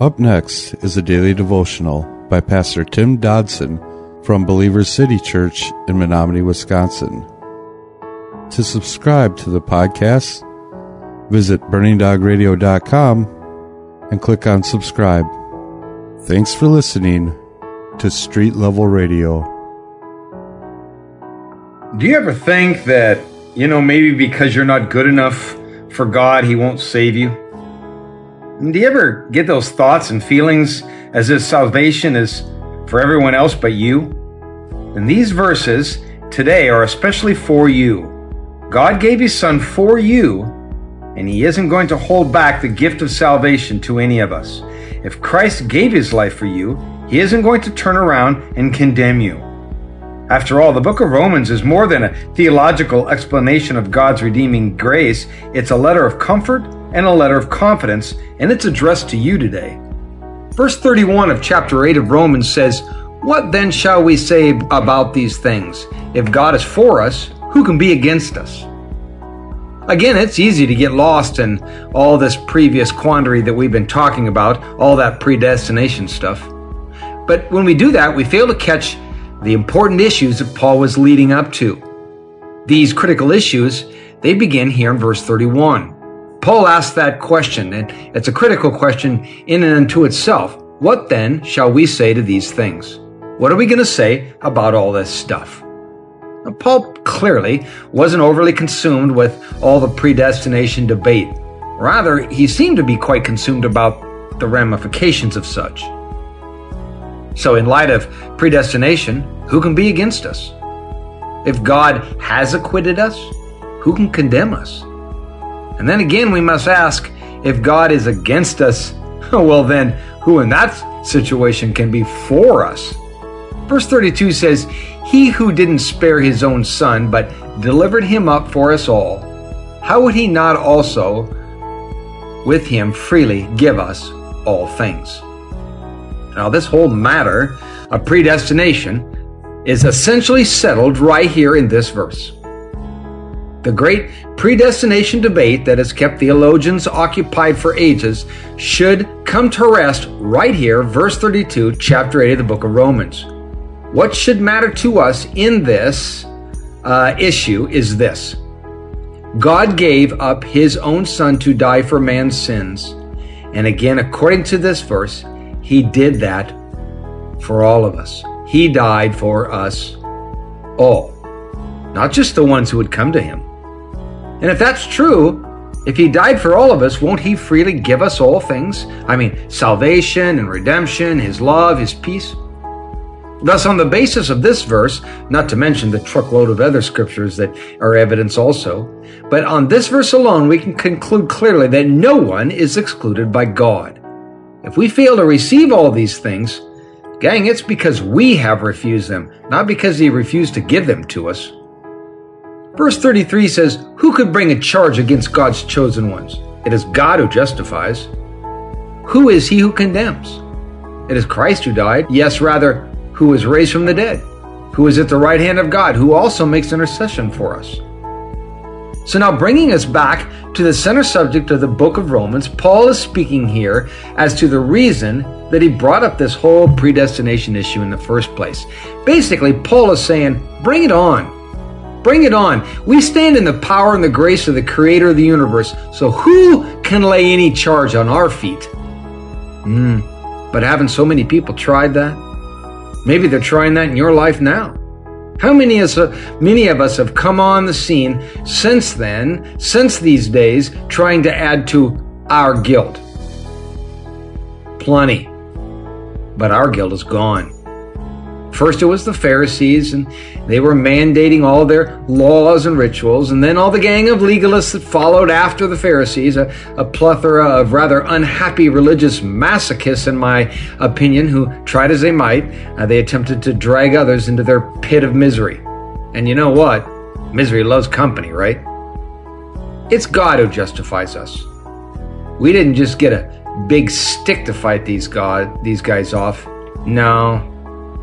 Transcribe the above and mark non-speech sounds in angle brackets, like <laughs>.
Up next is a daily devotional by Pastor Tim Dodson from Believers City Church in Menominee, Wisconsin. To subscribe to the podcast, visit burningdogradio.com and click on subscribe. Thanks for listening to Street Level Radio. Do you ever think that, you know, maybe because you're not good enough for God, He won't save you? Do you ever get those thoughts and feelings as if salvation is for everyone else but you? And these verses today are especially for you. God gave His Son for you, and He isn't going to hold back the gift of salvation to any of us. If Christ gave His life for you, He isn't going to turn around and condemn you. After all, the book of Romans is more than a theological explanation of God's redeeming grace. It's a letter of comfort and a letter of confidence, and it's addressed to you today. Verse 31 of chapter 8 of Romans says, What then shall we say about these things? If God is for us, who can be against us? Again, it's easy to get lost in all this previous quandary that we've been talking about, all that predestination stuff. But when we do that, we fail to catch the important issues that Paul was leading up to. These critical issues, they begin here in verse 31. Paul asks that question, and it's a critical question in and unto itself. What then shall we say to these things? What are we going to say about all this stuff? Now, Paul clearly wasn't overly consumed with all the predestination debate. Rather, he seemed to be quite consumed about the ramifications of such. So, in light of predestination, who can be against us? If God has acquitted us, who can condemn us? And then again, we must ask if God is against us, <laughs> well, then who in that situation can be for us? Verse 32 says, He who didn't spare his own son, but delivered him up for us all, how would he not also with him freely give us all things? Now, this whole matter of predestination is essentially settled right here in this verse. The great predestination debate that has kept theologians occupied for ages should come to rest right here, verse 32, chapter 8 of the book of Romans. What should matter to us in this uh, issue is this God gave up his own son to die for man's sins. And again, according to this verse, he did that for all of us. He died for us all, not just the ones who would come to him. And if that's true, if he died for all of us, won't he freely give us all things? I mean, salvation and redemption, his love, his peace. Thus, on the basis of this verse, not to mention the truckload of other scriptures that are evidence also, but on this verse alone, we can conclude clearly that no one is excluded by God. If we fail to receive all these things, gang, it's because we have refused them, not because he refused to give them to us. Verse 33 says, Who could bring a charge against God's chosen ones? It is God who justifies. Who is he who condemns? It is Christ who died, yes, rather, who was raised from the dead, who is at the right hand of God, who also makes intercession for us. So now, bringing us back to the center subject of the book of Romans, Paul is speaking here as to the reason that he brought up this whole predestination issue in the first place. Basically, Paul is saying, Bring it on. Bring it on. We stand in the power and the grace of the creator of the universe. So who can lay any charge on our feet? Hmm. But haven't so many people tried that? Maybe they're trying that in your life now. How many, is, uh, many of us have come on the scene since then, since these days, trying to add to our guilt? Plenty. But our guilt is gone. First, it was the Pharisees, and they were mandating all their laws and rituals, and then all the gang of legalists that followed after the Pharisees, a, a plethora of rather unhappy religious masochists, in my opinion, who tried as they might, uh, they attempted to drag others into their pit of misery. And you know what? Misery loves company, right? It's God who justifies us. We didn't just get a big stick to fight these god these guys off. No,